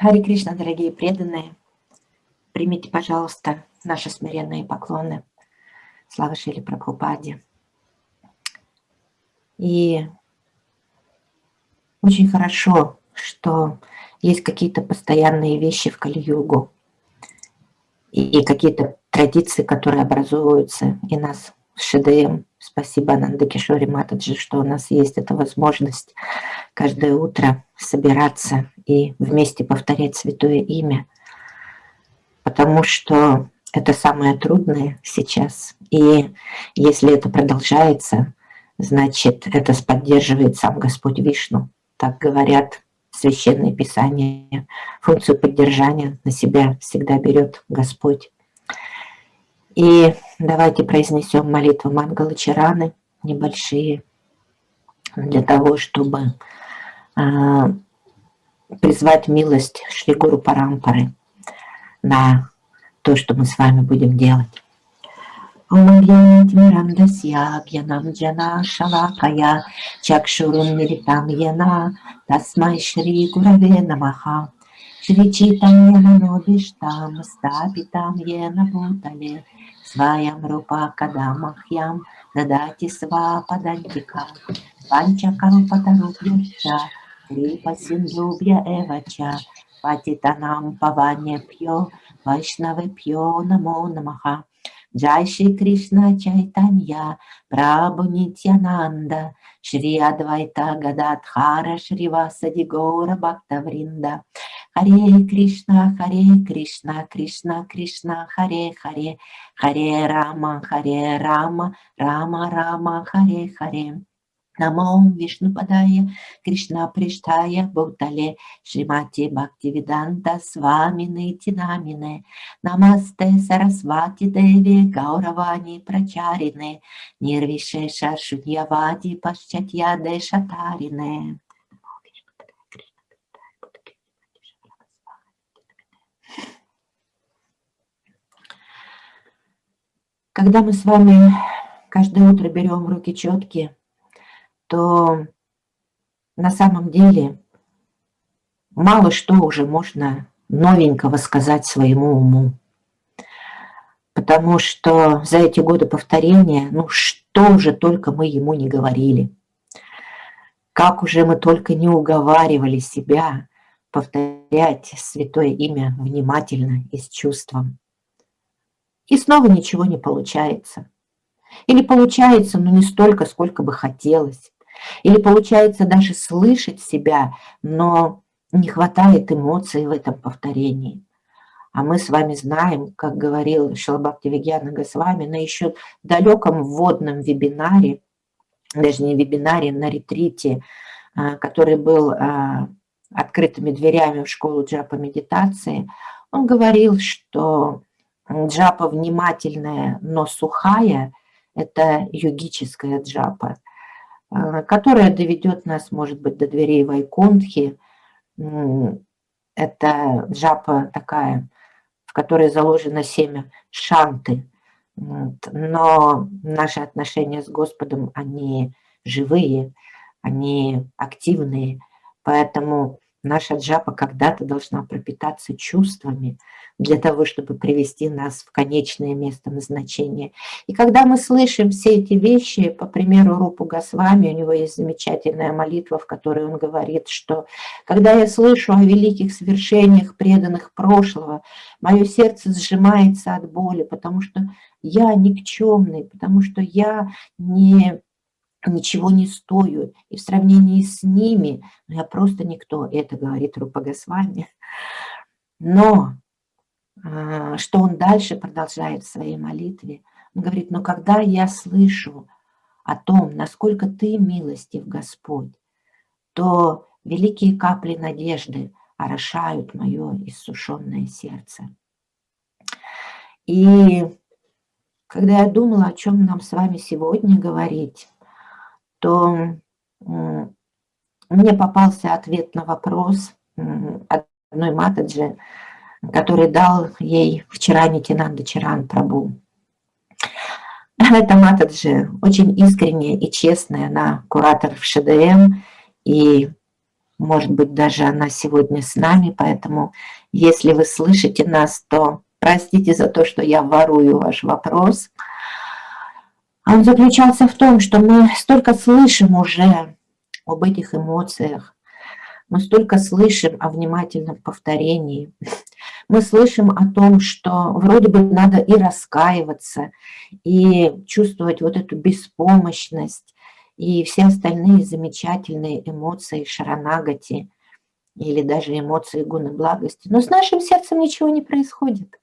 Хари Кришна, дорогие преданные, примите, пожалуйста, наши смиренные поклоны. Слава Шили Прабхупаде. И очень хорошо, что есть какие-то постоянные вещи в Кали-югу и какие-то традиции, которые образуются и нас в ШДМ. Спасибо Ананда Кишори Матаджи, что у нас есть эта возможность каждое утро собираться и вместе повторять святое имя, потому что это самое трудное сейчас. И если это продолжается, значит, это поддерживает сам Господь Вишну. Так говорят священные писания. Функцию поддержания на себя всегда берет Господь. И давайте произнесем молитву Мангала Чараны, небольшие, для того, чтобы призвать милость Шри Гуру Парампары на то, что мы с вами будем делать. Омагьянам Джана Шалакая Чакшурун Милитам Яна Тасмай Шри Гураве Намаха Шри Читанья Манобиштам Стапитам Йена Бутале Сваям Рупа Кадамахьям Дадати Сва Падантика Панчакам Патарупьяша Крипа Синдубья Эвача Патитанам Паване Пьо Вайшнаве Пьо Намо Намаха Джай Кришна Чайтанья Прабу Нитянанда Шри Адвайта Гададхара Шри Васади Гора Бхактавринда Харе Кришна, Харе Кришна, Кришна Кришна, Харе Харе, Харе Рама, Харе Рама, Рама Рама, Харе Харе. Намо Вишну Падая, Кришна Приштая, Бхутале, Шримати Бхактивиданта, Свамины Тинамине, Намасте Сарасвати Деви, Гауравани Прачарине, Нирвишеша Шуньявади Пашчатья Дешатарине. Когда мы с вами каждое утро берем в руки четки, то на самом деле мало что уже можно новенького сказать своему уму. Потому что за эти годы повторения, ну что уже только мы ему не говорили. Как уже мы только не уговаривали себя повторять святое имя внимательно и с чувством и снова ничего не получается. Или получается, но не столько, сколько бы хотелось. Или получается даже слышать себя, но не хватает эмоций в этом повторении. А мы с вами знаем, как говорил Шалабхакти Вигьяна Госвами на еще далеком вводном вебинаре, даже не вебинаре, на ретрите, а, который был а, открытыми дверями в школу джапа медитации, он говорил, что Джапа внимательная, но сухая – это йогическая джапа, которая доведет нас, может быть, до дверей Вайкунтхи. Это джапа такая, в которой заложено семя шанты. Но наши отношения с Господом, они живые, они активные, поэтому наша джапа когда-то должна пропитаться чувствами – для того, чтобы привести нас в конечное место назначения. И когда мы слышим все эти вещи, по примеру Рупу Госвами, у него есть замечательная молитва, в которой он говорит, что когда я слышу о великих свершениях преданных прошлого, мое сердце сжимается от боли, потому что я никчемный, потому что я не ничего не стою, и в сравнении с ними ну, я просто никто, это говорит Рупа Госвами. Но что он дальше продолжает в своей молитве. Он говорит, но когда я слышу о том, насколько ты милостив, Господь, то великие капли надежды орошают мое иссушенное сердце. И когда я думала, о чем нам с вами сегодня говорить, то мне попался ответ на вопрос одной матаджи, который дал ей вчера Нитинанда Чаран Прабу. Эта Матаджи очень искренняя и честная, она куратор в ШДМ, и может быть, даже она сегодня с нами, поэтому если вы слышите нас, то простите за то, что я ворую ваш вопрос. Он заключался в том, что мы столько слышим уже об этих эмоциях, мы столько слышим о внимательном повторении, мы слышим о том, что вроде бы надо и раскаиваться, и чувствовать вот эту беспомощность, и все остальные замечательные эмоции шаранагати или даже эмоции гуны благости. Но с нашим сердцем ничего не происходит.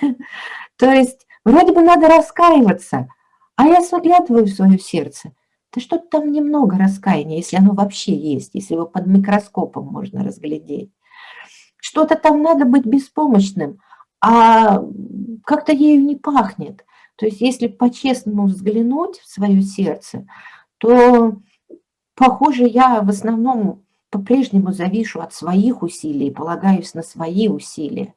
То есть вроде бы надо раскаиваться, а я заглядываю в свое сердце, да что-то там немного раскаяния, если оно вообще есть, если его под микроскопом можно разглядеть. Что-то там надо быть беспомощным, а как-то ею не пахнет. То есть если по-честному взглянуть в свое сердце, то, похоже, я в основном по-прежнему завишу от своих усилий, полагаюсь на свои усилия.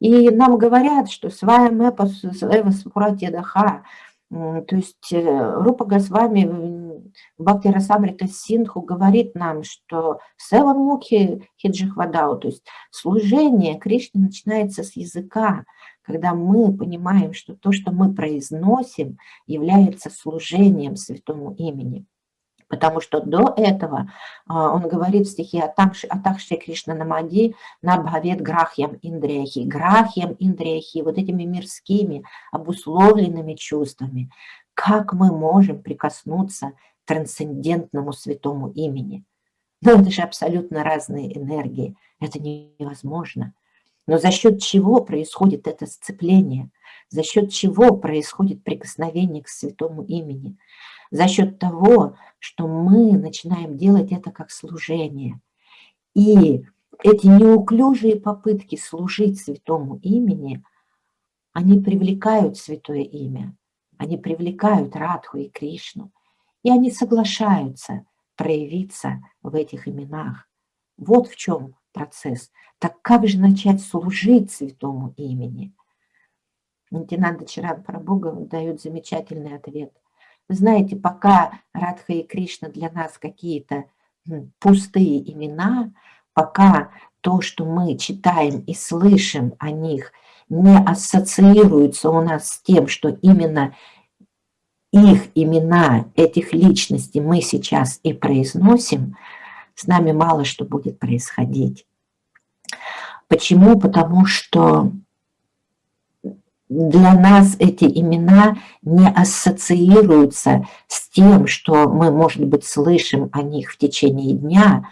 И нам говорят, что своя мэпа, своя спуратедаха, то есть э, Рупа Госвами Бхакти Расамрита Синху говорит нам, что Севан Мукхи Хиджихвадау, то есть служение Кришне начинается с языка, когда мы понимаем, что то, что мы произносим, является служением святому имени. Потому что до этого а, он говорит в стихе «Атахши Кришна Намади Набхавет Грахьям Индрехи». Грахьям Индрехи, вот этими мирскими, обусловленными чувствами. Как мы можем прикоснуться к трансцендентному святому имени? Но это же абсолютно разные энергии. Это невозможно. Но за счет чего происходит это сцепление? За счет чего происходит прикосновение к святому имени? За счет того, что мы начинаем делать это как служение. И эти неуклюжие попытки служить святому имени, они привлекают святое имя, они привлекают Радху и Кришну, и они соглашаются проявиться в этих именах. Вот в чем процесс. Так как же начать служить святому имени? Нитинанда Чаран Прабhuга дает замечательный ответ. Знаете, пока Радха и Кришна для нас какие-то пустые имена, пока то, что мы читаем и слышим о них, не ассоциируется у нас с тем, что именно их имена, этих личностей мы сейчас и произносим – с нами мало что будет происходить. Почему? Потому что для нас эти имена не ассоциируются с тем, что мы, может быть, слышим о них в течение дня,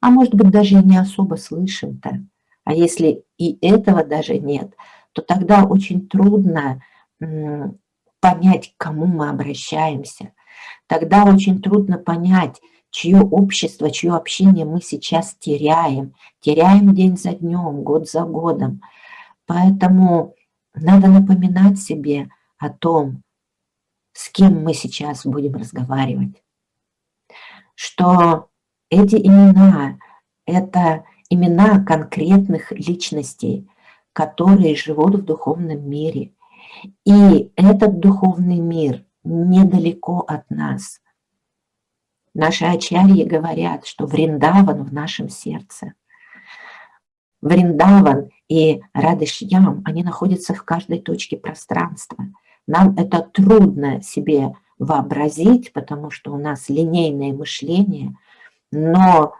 а может быть, даже и не особо слышим-то. А если и этого даже нет, то тогда очень трудно понять, к кому мы обращаемся. Тогда очень трудно понять, чье общество, чье общение мы сейчас теряем. Теряем день за днем, год за годом. Поэтому надо напоминать себе о том, с кем мы сейчас будем разговаривать. Что эти имена – это имена конкретных личностей, которые живут в духовном мире. И этот духовный мир недалеко от нас – Наши ачарьи говорят, что Вриндаван в нашем сердце. Вриндаван и Радышьям, они находятся в каждой точке пространства. Нам это трудно себе вообразить, потому что у нас линейное мышление, но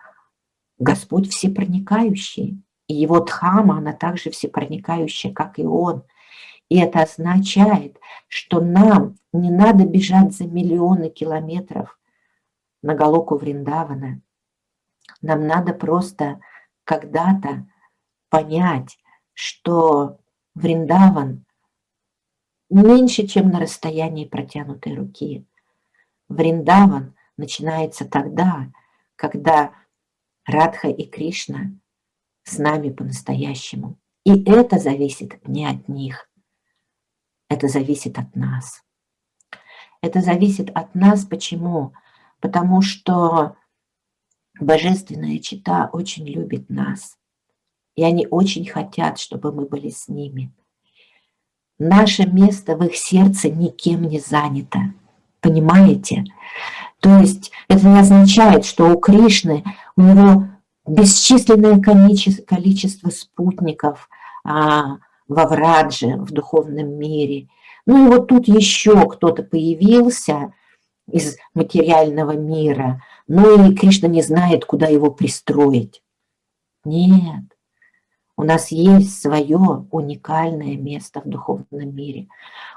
Господь всепроникающий, и его дхама, она также всепроникающая, как и он. И это означает, что нам не надо бежать за миллионы километров на Галоку Вриндавана. Нам надо просто когда-то понять, что Вриндаван меньше, чем на расстоянии протянутой руки. Вриндаван начинается тогда, когда Радха и Кришна с нами по-настоящему. И это зависит не от них, это зависит от нас. Это зависит от нас. Почему? потому что Божественная Чита очень любит нас, и они очень хотят, чтобы мы были с ними. Наше место в их сердце никем не занято, понимаете? То есть это не означает, что у Кришны, у него бесчисленное количество спутников а, во Врадже, в духовном мире. Ну и вот тут еще кто-то появился из материального мира, ну и Кришна не знает, куда его пристроить. Нет, у нас есть свое уникальное место в духовном мире.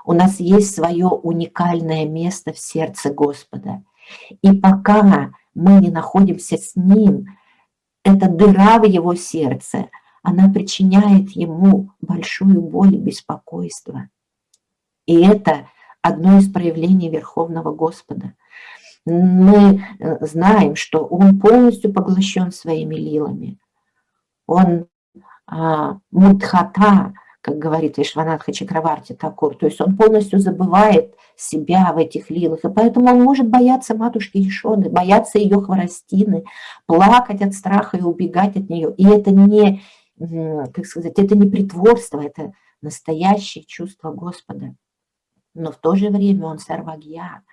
У нас есть свое уникальное место в сердце Господа. И пока мы не находимся с Ним, эта дыра в Его сердце, она причиняет Ему большую боль и беспокойство. И это одно из проявлений Верховного Господа. Мы э, знаем, что Он полностью поглощен своими лилами. Он мудхата, как говорит Вишванатха Чакраварти Такур, то есть он полностью забывает себя в этих лилах, и поэтому он может бояться матушки Ишоды, бояться ее хворостины, плакать от страха и убегать от нее. И это не, как сказать, это не притворство, это настоящее чувство Господа. Но в то же время он сарвагья.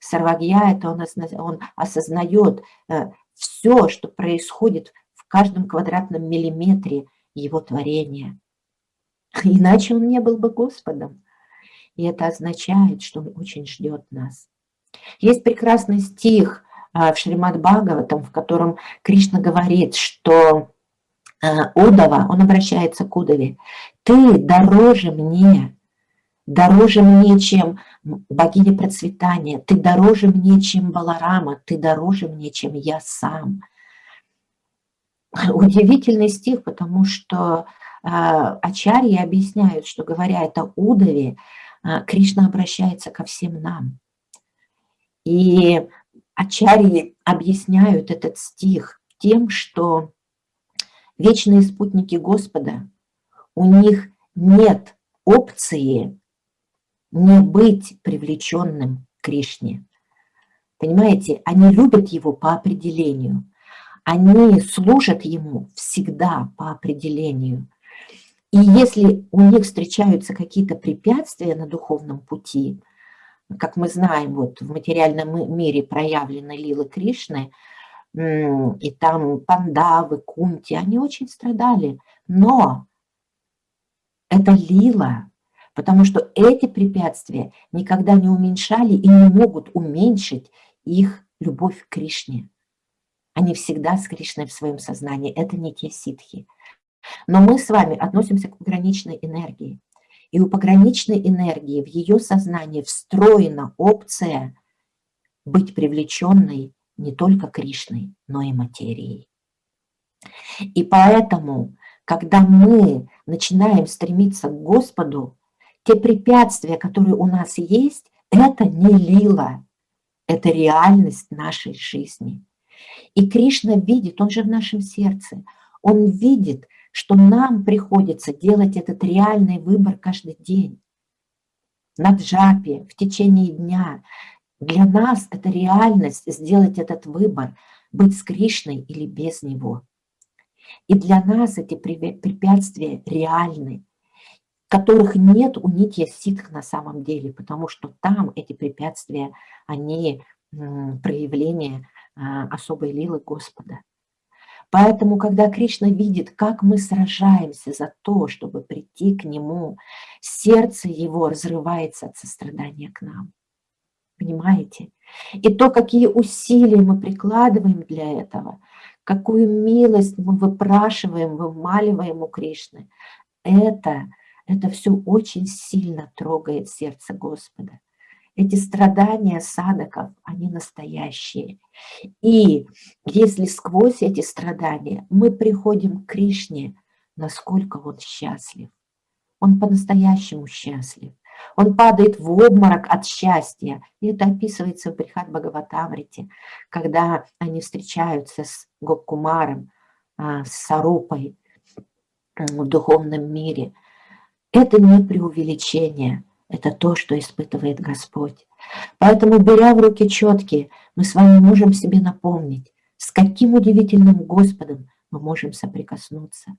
Сарвагья – это он, он осознает э, все, что происходит в каждом квадратном миллиметре – его творения. Иначе он не был бы Господом. И это означает, что он очень ждет нас. Есть прекрасный стих а, в Шримад Бхагаватам, в котором Кришна говорит, что а, Удава, он обращается к Удаве, ты дороже мне, дороже мне, чем богиня процветания, ты дороже мне, чем Баларама, ты дороже мне, чем я сам – удивительный стих, потому что э, Ачарьи объясняют, что говоря это Удове, э, Кришна обращается ко всем нам. И Ачарьи объясняют этот стих тем, что вечные спутники Господа, у них нет опции не быть привлеченным к Кришне. Понимаете, они любят его по определению – они служат ему всегда по определению. И если у них встречаются какие-то препятствия на духовном пути, как мы знаем, вот в материальном мире проявлены лилы Кришны, и там пандавы, кунти, они очень страдали. Но это лила, потому что эти препятствия никогда не уменьшали и не могут уменьшить их любовь к Кришне. Они всегда с Кришной в своем сознании. Это не те ситхи. Но мы с вами относимся к пограничной энергии. И у пограничной энергии в ее сознании встроена опция быть привлеченной не только Кришной, но и материей. И поэтому, когда мы начинаем стремиться к Господу, те препятствия, которые у нас есть, это не лила, это реальность нашей жизни. И Кришна видит, он же в нашем сердце, он видит, что нам приходится делать этот реальный выбор каждый день. На джапе, в течение дня. Для нас это реальность сделать этот выбор, быть с Кришной или без Него. И для нас эти препятствия реальны, которых нет у нитья ситх на самом деле, потому что там эти препятствия, они проявление а, особой лилы Господа. Поэтому, когда Кришна видит, как мы сражаемся за то, чтобы прийти к Нему, сердце Его разрывается от сострадания к нам. Понимаете? И то, какие усилия мы прикладываем для этого, какую милость мы выпрашиваем, вымаливаем у Кришны, это, это все очень сильно трогает сердце Господа. Эти страдания садоков, они настоящие. И если сквозь эти страдания мы приходим к Кришне, насколько он счастлив. Он по-настоящему счастлив. Он падает в обморок от счастья. И это описывается в Брихат Бхагаватамрите, когда они встречаются с Гоккумаром, а, с Сарупой в духовном мире. Это не преувеличение – это то, что испытывает Господь. Поэтому, беря в руки четкие, мы с вами можем себе напомнить, с каким удивительным Господом мы можем соприкоснуться.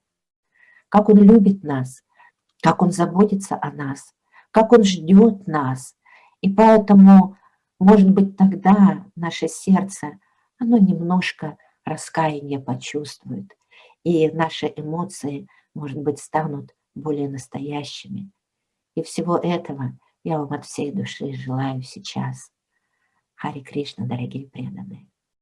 Как Он любит нас, как Он заботится о нас, как Он ждет нас. И поэтому может быть, тогда наше сердце, оно немножко раскаяние почувствует, и наши эмоции, может быть, станут более настоящими. И всего этого я вам от всей души желаю сейчас. Хари Кришна, дорогие преданные.